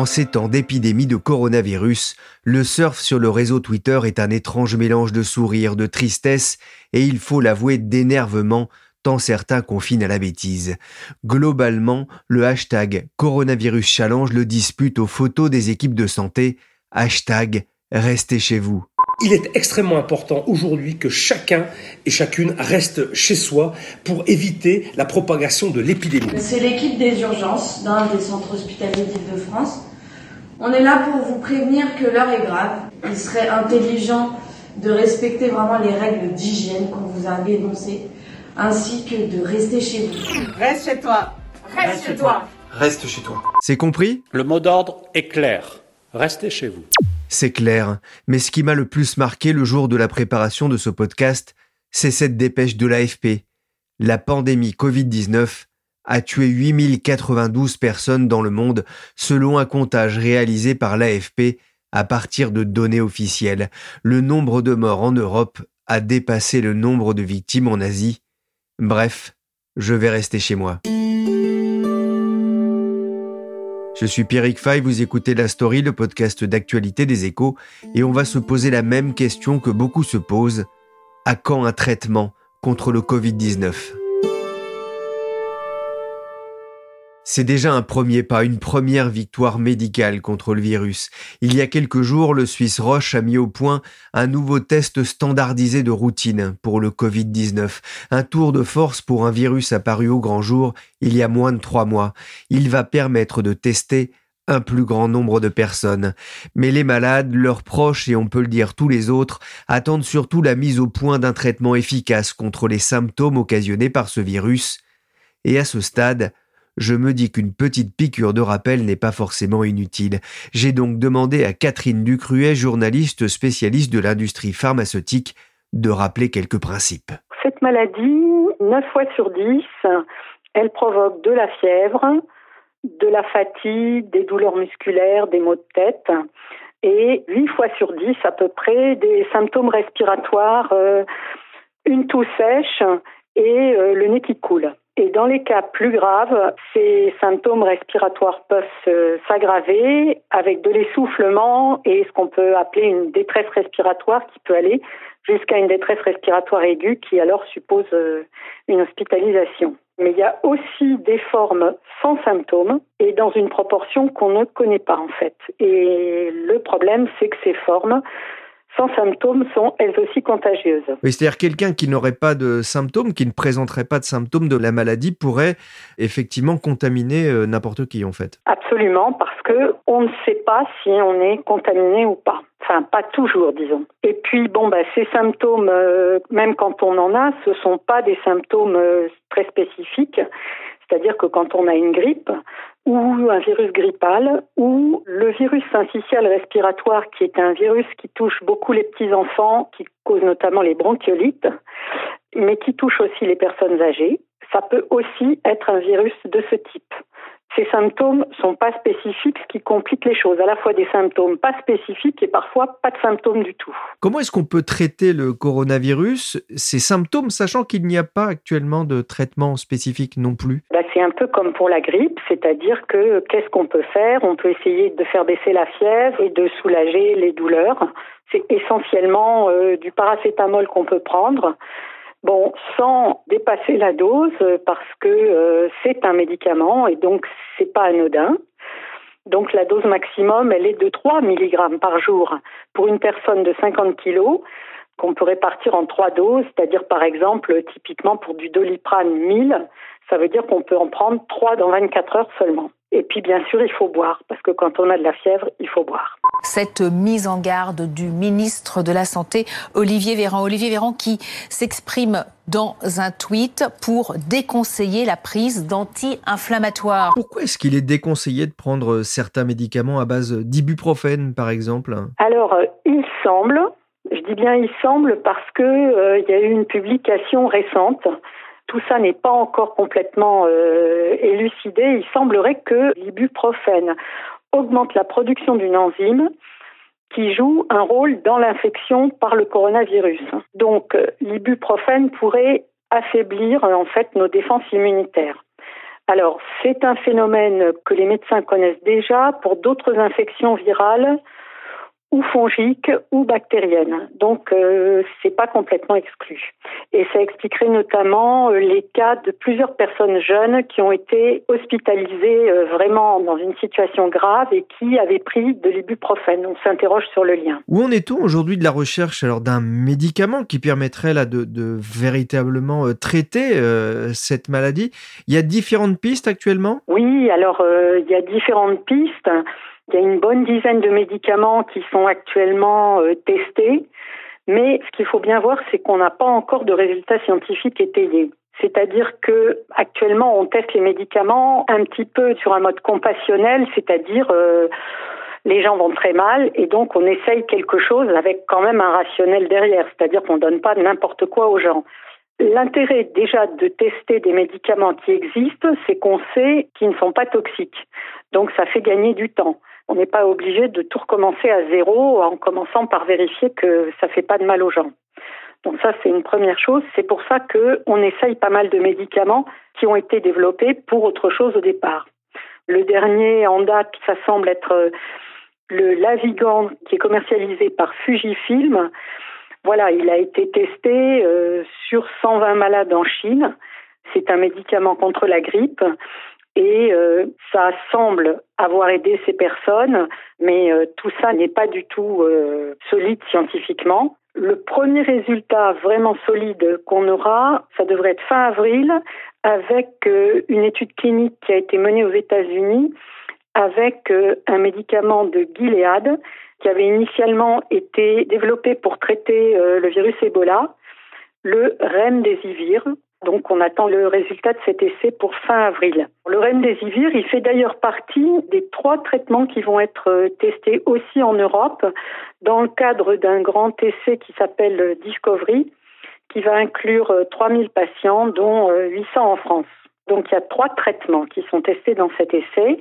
En ces temps d'épidémie de coronavirus, le surf sur le réseau Twitter est un étrange mélange de sourire, de tristesse et il faut l'avouer d'énervement tant certains confinent à la bêtise. Globalement, le hashtag Coronavirus Challenge le dispute aux photos des équipes de santé. Hashtag Restez chez vous. Il est extrêmement important aujourd'hui que chacun et chacune reste chez soi pour éviter la propagation de l'épidémie. C'est l'équipe des urgences d'un des centres hospitaliers d'Île-de-France. On est là pour vous prévenir que l'heure est grave. Il serait intelligent de respecter vraiment les règles d'hygiène qu'on vous a énoncées, ainsi que de rester chez vous. Reste chez toi. Reste, chez toi. Reste chez toi. C'est compris? Le mot d'ordre est clair. Restez chez vous. C'est clair, mais ce qui m'a le plus marqué le jour de la préparation de ce podcast, c'est cette dépêche de l'AFP. La pandémie Covid-19 a tué 8092 personnes dans le monde selon un comptage réalisé par l'AFP à partir de données officielles. Le nombre de morts en Europe a dépassé le nombre de victimes en Asie. Bref, je vais rester chez moi. Je suis Pierrick Fay, vous écoutez La Story, le podcast d'actualité des échos, et on va se poser la même question que beaucoup se posent. À quand un traitement contre le Covid-19 C'est déjà un premier pas, une première victoire médicale contre le virus. Il y a quelques jours, le Suisse Roche a mis au point un nouveau test standardisé de routine pour le Covid-19. Un tour de force pour un virus apparu au grand jour il y a moins de trois mois. Il va permettre de tester un plus grand nombre de personnes. Mais les malades, leurs proches et on peut le dire tous les autres, attendent surtout la mise au point d'un traitement efficace contre les symptômes occasionnés par ce virus. Et à ce stade, je me dis qu'une petite piqûre de rappel n'est pas forcément inutile. J'ai donc demandé à Catherine Ducruet, journaliste spécialiste de l'industrie pharmaceutique, de rappeler quelques principes. Cette maladie, 9 fois sur 10, elle provoque de la fièvre, de la fatigue, des douleurs musculaires, des maux de tête et 8 fois sur 10 à peu près des symptômes respiratoires, euh, une toux sèche et euh, le nez qui coule. Dans les cas plus graves, ces symptômes respiratoires peuvent s'aggraver avec de l'essoufflement et ce qu'on peut appeler une détresse respiratoire qui peut aller jusqu'à une détresse respiratoire aiguë qui alors suppose euh, une hospitalisation. Mais il y a aussi des formes sans symptômes et dans une proportion qu'on ne connaît pas en fait. Et le problème, c'est que ces formes sans symptômes sont elles aussi contagieuses. Oui, c'est-à-dire quelqu'un qui n'aurait pas de symptômes, qui ne présenterait pas de symptômes de la maladie pourrait effectivement contaminer euh, n'importe qui en fait. Absolument, parce que on ne sait pas si on est contaminé ou pas. Enfin, pas toujours, disons. Et puis, bon, bah, ces symptômes, euh, même quand on en a, ce sont pas des symptômes euh, très spécifiques. C'est-à-dire que quand on a une grippe ou un virus grippal ou le virus syncytial respiratoire qui est un virus qui touche beaucoup les petits enfants, qui cause notamment les bronchiolites, mais qui touche aussi les personnes âgées, ça peut aussi être un virus de ce type ces symptômes sont pas spécifiques, ce qui complique les choses. À la fois des symptômes pas spécifiques et parfois pas de symptômes du tout. Comment est-ce qu'on peut traiter le coronavirus, ces symptômes, sachant qu'il n'y a pas actuellement de traitement spécifique non plus? Bah, C'est un peu comme pour la grippe, c'est-à-dire que qu'est-ce qu'on peut faire? On peut essayer de faire baisser la fièvre et de soulager les douleurs. C'est essentiellement euh, du paracétamol qu'on peut prendre. Bon, sans dépasser la dose, parce que euh, c'est un médicament et donc c'est pas anodin. Donc la dose maximum, elle est de 3 mg par jour pour une personne de 50 kg qu'on peut répartir en trois doses, c'est-à-dire par exemple typiquement pour du doliprane 1000, ça veut dire qu'on peut en prendre 3 dans 24 heures seulement. Et puis bien sûr, il faut boire parce que quand on a de la fièvre, il faut boire. Cette mise en garde du ministre de la Santé, Olivier Véran. Olivier Véran qui s'exprime dans un tweet pour déconseiller la prise d'anti-inflammatoires. Pourquoi est-ce qu'il est déconseillé de prendre certains médicaments à base d'ibuprofène, par exemple? Alors, euh, il semble, je dis bien il semble parce que euh, il y a eu une publication récente tout ça n'est pas encore complètement euh, élucidé. Il semblerait que l'ibuprofène augmente la production d'une enzyme qui joue un rôle dans l'infection par le coronavirus. Donc euh, l'ibuprofène pourrait affaiblir en fait nos défenses immunitaires. Alors c'est un phénomène que les médecins connaissent déjà pour d'autres infections virales ou fongiques ou bactériennes. Donc euh, c'est pas complètement exclu. Et ça expliquerait notamment euh, les cas de plusieurs personnes jeunes qui ont été hospitalisées euh, vraiment dans une situation grave et qui avaient pris de l'ibuprofène. On s'interroge sur le lien. Où en est-on aujourd'hui de la recherche alors d'un médicament qui permettrait là de, de véritablement euh, traiter cette maladie? Il y a différentes pistes actuellement? Oui, alors il y a différentes pistes. Il y a une bonne dizaine de médicaments qui sont actuellement euh, testés, mais ce qu'il faut bien voir, c'est qu'on n'a pas encore de résultats scientifiques étayés. C'est-à-dire que actuellement, on teste les médicaments un petit peu sur un mode compassionnel, c'est-à-dire euh, les gens vont très mal et donc on essaye quelque chose avec quand même un rationnel derrière, c'est-à-dire qu'on ne donne pas n'importe quoi aux gens. L'intérêt déjà de tester des médicaments qui existent, c'est qu'on sait qu'ils ne sont pas toxiques. Donc ça fait gagner du temps. On n'est pas obligé de tout recommencer à zéro en commençant par vérifier que ça fait pas de mal aux gens. Donc ça, c'est une première chose. C'est pour ça qu'on essaye pas mal de médicaments qui ont été développés pour autre chose au départ. Le dernier en date, ça semble être euh, le Lavigand qui est commercialisé par Fujifilm. Voilà, il a été testé euh, sur 120 malades en Chine. C'est un médicament contre la grippe et euh, ça semble avoir aidé ces personnes, mais euh, tout ça n'est pas du tout euh, solide scientifiquement. Le premier résultat vraiment solide qu'on aura, ça devrait être fin avril, avec une étude clinique qui a été menée aux États-Unis avec un médicament de Gilead qui avait initialement été développé pour traiter le virus Ebola, le remdesivir, donc on attend le résultat de cet essai pour fin avril. Le remdesivir, il fait d'ailleurs partie des trois traitements qui vont être euh, testés aussi en Europe dans le cadre d'un grand essai qui s'appelle Discovery, qui va inclure 3000 euh, patients, dont 800 euh, en France. Donc il y a trois traitements qui sont testés dans cet essai.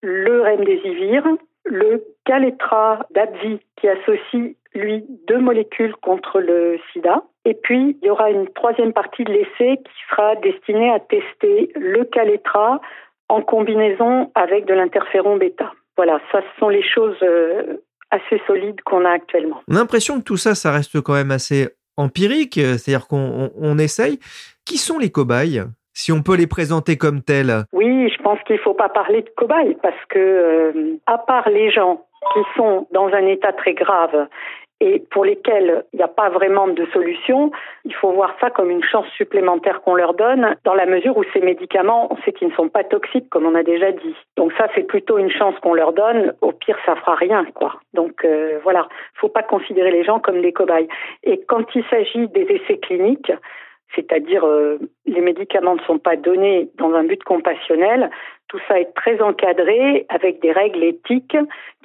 Le remdesivir, le Caletra d'Abvi qui associe lui deux molécules contre le sida. Et puis, il y aura une troisième partie de l'essai qui sera destinée à tester le Caletra en combinaison avec de l'interféron bêta. Voilà, ça ce sont les choses euh, assez solides qu'on a actuellement. On a l'impression que tout ça, ça reste quand même assez empirique, c'est-à-dire qu'on essaye. Qui sont les cobayes si on peut les présenter comme tels? Oui, je pense qu'il ne faut pas parler de cobayes parce que, euh, à part les gens qui sont dans un état très grave et pour lesquels il n'y a pas vraiment de solution, il faut voir ça comme une chance supplémentaire qu'on leur donne, dans la mesure où ces médicaments, on sait qu'ils ne sont pas toxiques, comme on a déjà dit. Donc ça, c'est plutôt une chance qu'on leur donne. Au pire, ça fera rien, quoi. Donc euh, voilà, faut pas considérer les gens comme des cobayes. Et quand il s'agit des essais cliniques, c'est-à-dire euh, les médicaments ne sont pas donnés dans un but compassionnel. Tout ça est très encadré avec des règles éthiques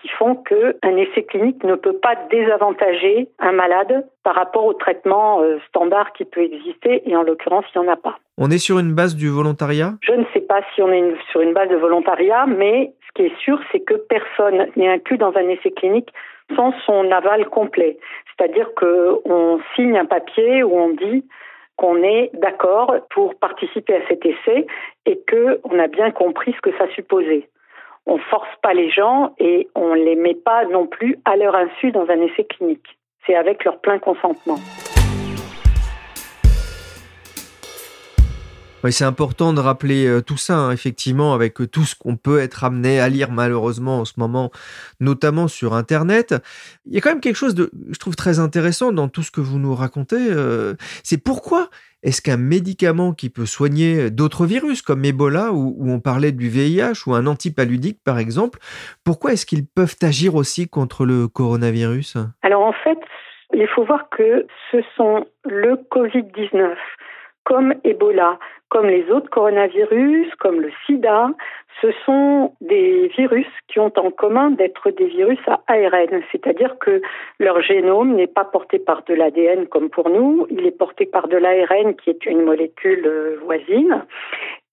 qui font qu'un essai clinique ne peut pas désavantager un malade par rapport au traitement euh, standard qui peut exister et en l'occurrence il n'y en a pas. On est sur une base du volontariat? Je ne sais pas si on est sur une base de volontariat, mais ce qui est sûr c'est que personne n'est inclus dans un essai clinique sans son aval complet. C'est-à-dire qu'on signe un papier où on dit qu'on est d'accord pour participer à cet essai et qu'on a bien compris ce que ça supposait. On force pas les gens et on les met pas non plus à leur insu dans un essai clinique. C'est avec leur plein consentement. C'est important de rappeler euh, tout ça, hein, effectivement, avec euh, tout ce qu'on peut être amené à lire malheureusement en ce moment, notamment sur Internet. Il y a quand même quelque chose de, je trouve, très intéressant dans tout ce que vous nous racontez. Euh, c'est pourquoi est-ce qu'un médicament qui peut soigner d'autres virus comme Ebola ou, on parlait du VIH ou un antipaludique par exemple, pourquoi est-ce qu'ils peuvent agir aussi contre le coronavirus? Alors en fait, il faut voir que ce sont le Covid-19 comme Ebola, comme les autres coronavirus, comme le sida, ce sont des virus qui ont en commun d'être des virus à ARN, c'est-à-dire que leur génome n'est pas porté par de l'ADN comme pour nous, il est porté par de l'ARN qui est une molécule euh, voisine,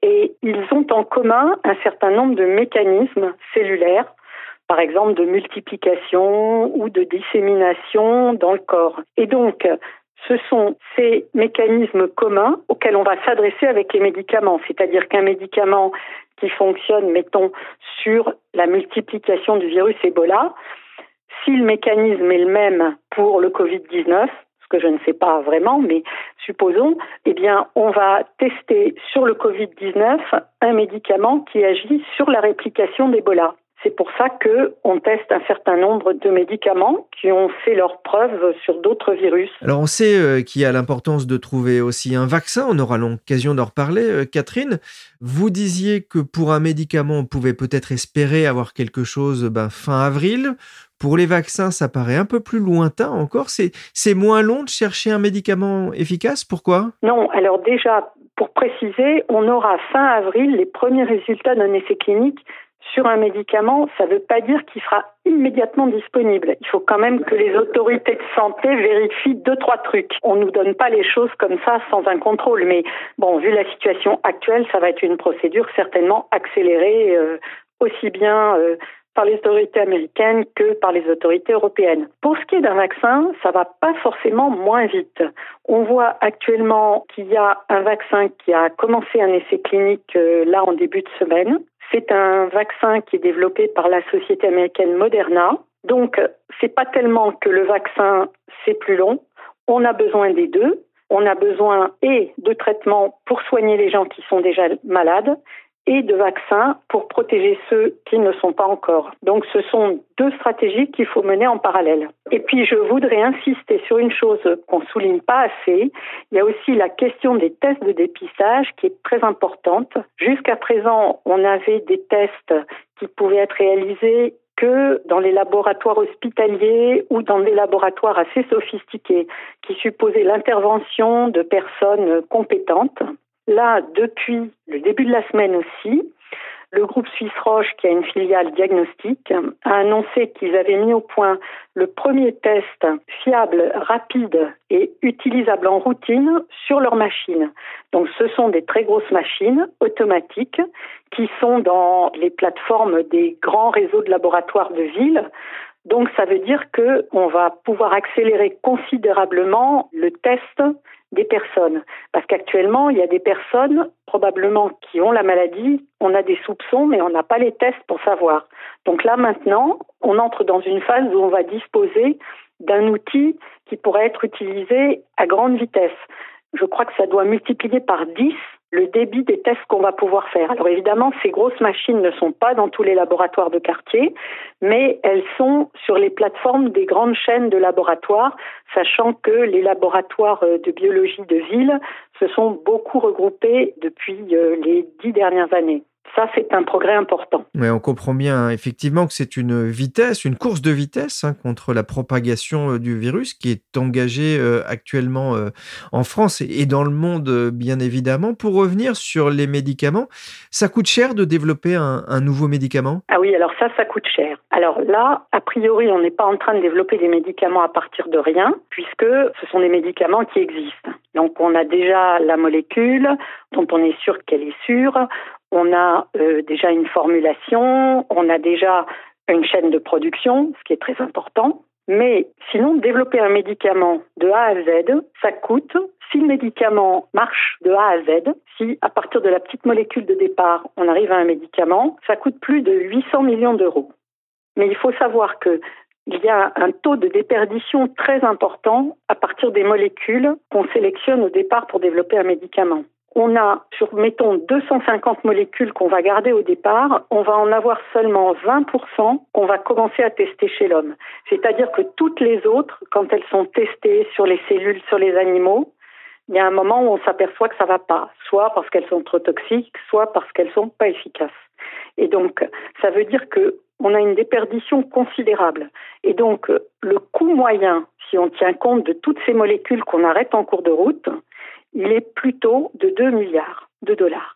et ils ont en commun un certain nombre de mécanismes cellulaires par exemple de multiplication ou de dissémination dans le corps. Et donc, ce sont ces mécanismes communs auxquels on va s'adresser avec les médicaments. C'est-à-dire qu'un médicament qui fonctionne, mettons, sur la multiplication du virus Ebola, si le mécanisme est le même pour le Covid-19, ce que je ne sais pas vraiment, mais supposons, eh bien, on va tester sur le Covid-19 un médicament qui agit sur la réplication d'Ebola. C'est pour ça qu'on teste un certain nombre de médicaments qui ont fait leurs preuves sur d'autres virus. Alors on sait euh, qu'il y a l'importance de trouver aussi un vaccin, on aura l'occasion d'en reparler. Euh, Catherine, vous disiez que pour un médicament, on pouvait peut-être espérer avoir quelque chose ben, fin avril. Pour les vaccins, ça paraît un peu plus lointain encore. C'est moins long de chercher un médicament efficace. Pourquoi? Non, alors déjà, pour préciser, on aura fin avril les premiers résultats d'un essai clinique sur un médicament, ça ne veut pas dire qu'il sera immédiatement disponible. Il faut quand même que les autorités de santé vérifient deux, trois trucs. On ne nous donne pas les choses comme ça sans un contrôle. Mais bon, vu la situation actuelle, ça va être une procédure certainement accélérée, euh, aussi bien euh, par les autorités américaines que par les autorités européennes. Pour ce qui est d'un vaccin, ça va pas forcément moins vite. On voit actuellement qu'il y a un vaccin qui a commencé un essai clinique euh, là en début de semaine. C'est un vaccin qui est développé par la société américaine Moderna. Donc, c'est pas tellement que le vaccin c'est plus long. On a besoin des deux. On a besoin et de traitements pour soigner les gens qui sont déjà malades et de vaccins pour protéger ceux qui ne sont pas encore. Donc ce sont deux stratégies qu'il faut mener en parallèle. Et puis je voudrais insister sur une chose qu'on ne souligne pas assez. Il y a aussi la question des tests de dépistage qui est très importante. Jusqu'à présent, on avait des tests qui pouvaient être réalisés que dans les laboratoires hospitaliers ou dans des laboratoires assez sophistiqués qui supposaient l'intervention de personnes compétentes. Là, depuis le début de la semaine aussi, le groupe Suisse Roche, qui a une filiale diagnostique, a annoncé qu'ils avaient mis au point le premier test fiable, rapide et utilisable en routine sur leur machine. Donc ce sont des très grosses machines automatiques qui sont dans les plateformes des grands réseaux de laboratoires de ville. Donc ça veut dire qu'on va pouvoir accélérer considérablement le test des personnes. Parce qu'actuellement, il y a des personnes probablement qui ont la maladie, on a des soupçons, mais on n'a pas les tests pour savoir. Donc là, maintenant, on entre dans une phase où on va disposer d'un outil qui pourrait être utilisé à grande vitesse. Je crois que ça doit multiplier par 10 le débit des tests qu'on va pouvoir faire. Alors évidemment, ces grosses machines ne sont pas dans tous les laboratoires de quartier, mais elles sont sur les plateformes des grandes chaînes de laboratoires, sachant que les laboratoires euh, de biologie de ville se sont beaucoup regroupés depuis euh, les dix dernières années ça, c'est un progrès important. Mais on comprend bien effectivement que c'est une vitesse, une course de vitesse hein, contre la propagation euh, du virus qui est engagée euh, actuellement euh, en France et dans le monde, bien évidemment. Pour revenir sur les médicaments, ça coûte cher de développer un, un nouveau médicament? Ah oui, alors ça, ça coûte cher. Alors là, a priori, on n'est pas en train de développer des médicaments à partir de rien, puisque ce sont des médicaments qui existent. Donc on a déjà la molécule dont on est sûr qu'elle est sûre, on a euh, déjà une formulation, on a déjà une chaîne de production, ce qui est très important. Mais sinon, développer un médicament de A à Z, ça coûte, si le médicament marche de A à Z, si à partir de la petite molécule de départ, on arrive à un médicament, ça coûte plus de 800 millions d'euros. Mais il faut savoir que il y a un taux de déperdition très important à partir des molécules qu'on sélectionne au départ pour développer un médicament on a sur, mettons, 250 molécules qu'on va garder au départ, on va en avoir seulement 20% qu'on va commencer à tester chez l'homme. C'est-à-dire que toutes les autres, quand elles sont testées sur les cellules, sur les animaux, il y a un moment où on s'aperçoit que ça va pas, soit parce qu'elles sont trop toxiques, soit parce qu'elles sont pas efficaces. Et donc, ça veut dire que on a une déperdition considérable. Et donc, le coût moyen, si on tient compte de toutes ces molécules qu'on arrête en cours de route, il est plutôt de 2 milliards de dollars.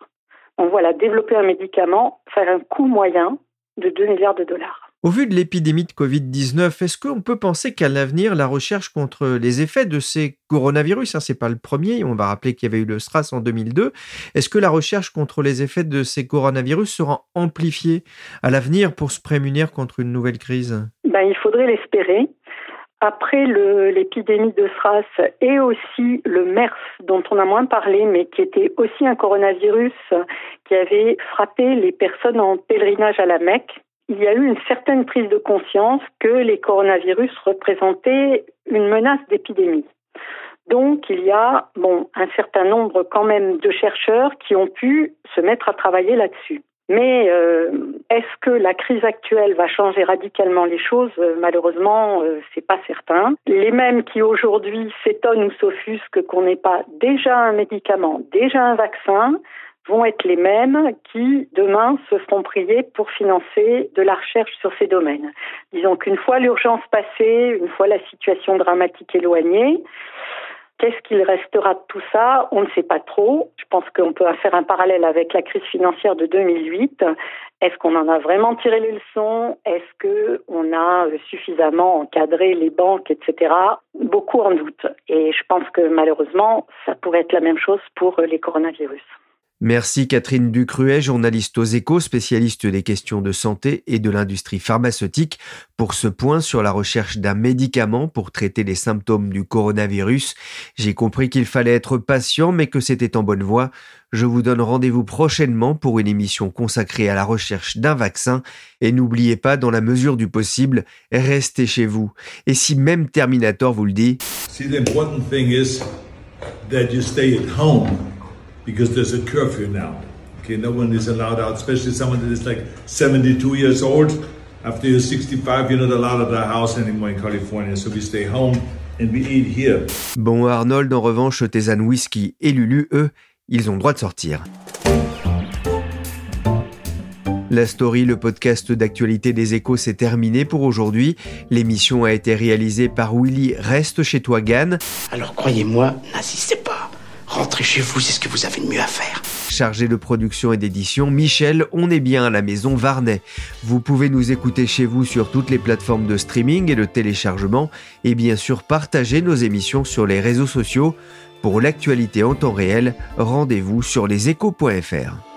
Donc voilà, développer un médicament, faire un coût moyen de 2 milliards de dollars. Au vu de l'épidémie de Covid-19, est-ce qu'on peut penser qu'à l'avenir, la recherche contre les effets de ces coronavirus, hein, c'est pas le premier, on va rappeler qu'il y avait eu le SRAS en 2002, est-ce que la recherche contre les effets de ces coronavirus sera amplifiée à l'avenir pour se prémunir contre une nouvelle crise? Ben, Il faudrait l'espérer. Après l'épidémie de SRAS et aussi le MERS, dont on a moins parlé, mais qui était aussi un coronavirus qui avait frappé les personnes en pèlerinage à la Mecque, il y a eu une certaine prise de conscience que les coronavirus représentaient une menace d'épidémie. Donc il y a bon un certain nombre quand même de chercheurs qui ont pu se mettre à travailler là-dessus. Mais euh, est-ce que la crise actuelle va changer radicalement les choses? Malheureusement, euh, c'est pas certain. Les mêmes qui aujourd'hui s'étonnent ou s'offusquent qu'on n'ait pas déjà un médicament, déjà un vaccin, vont être les mêmes qui, demain, se feront prier pour financer de la recherche sur ces domaines. Disons qu'une fois l'urgence passée, une fois la situation dramatique éloignée, Qu'est-ce qu'il restera de tout ça? On ne sait pas trop. Je pense qu'on peut faire un parallèle avec la crise financière de 2008. Est-ce qu'on en a vraiment tiré les leçons? Est-ce qu'on a suffisamment encadré les banques, etc. Beaucoup en doute. Et je pense que malheureusement, ça pourrait être la même chose pour les coronavirus. Merci Catherine Ducruet, journaliste aux échos, spécialiste des questions de santé et de l'industrie pharmaceutique, pour ce point sur la recherche d'un médicament pour traiter les symptômes du coronavirus. J'ai compris qu'il fallait être patient mais que c'était en bonne voie. Je vous donne rendez-vous prochainement pour une émission consacrée à la recherche d'un vaccin et n'oubliez pas, dans la mesure du possible, restez chez vous. Et si même Terminator vous le dit, because there's a curfew now. Okay, no one is allowed out, especially someone that is like 72 years old. After you're 65, you're not allowed at the house anymore in California, so we stay home and we eat here. Bon, Arnold, en revanche, Tézane Whisky et Lulu, eux, ils ont le droit de sortir. La story, le podcast d'actualité des échos, s'est terminé pour aujourd'hui. L'émission a été réalisée par Willy Reste chez toi, Gann. Alors croyez-moi, n'insistez pas. Rentrez chez vous, c'est ce que vous avez de mieux à faire. Chargé de production et d'édition, Michel, on est bien à la maison Varnet. Vous pouvez nous écouter chez vous sur toutes les plateformes de streaming et de téléchargement et bien sûr partager nos émissions sur les réseaux sociaux. Pour l'actualité en temps réel, rendez-vous sur leséchos.fr.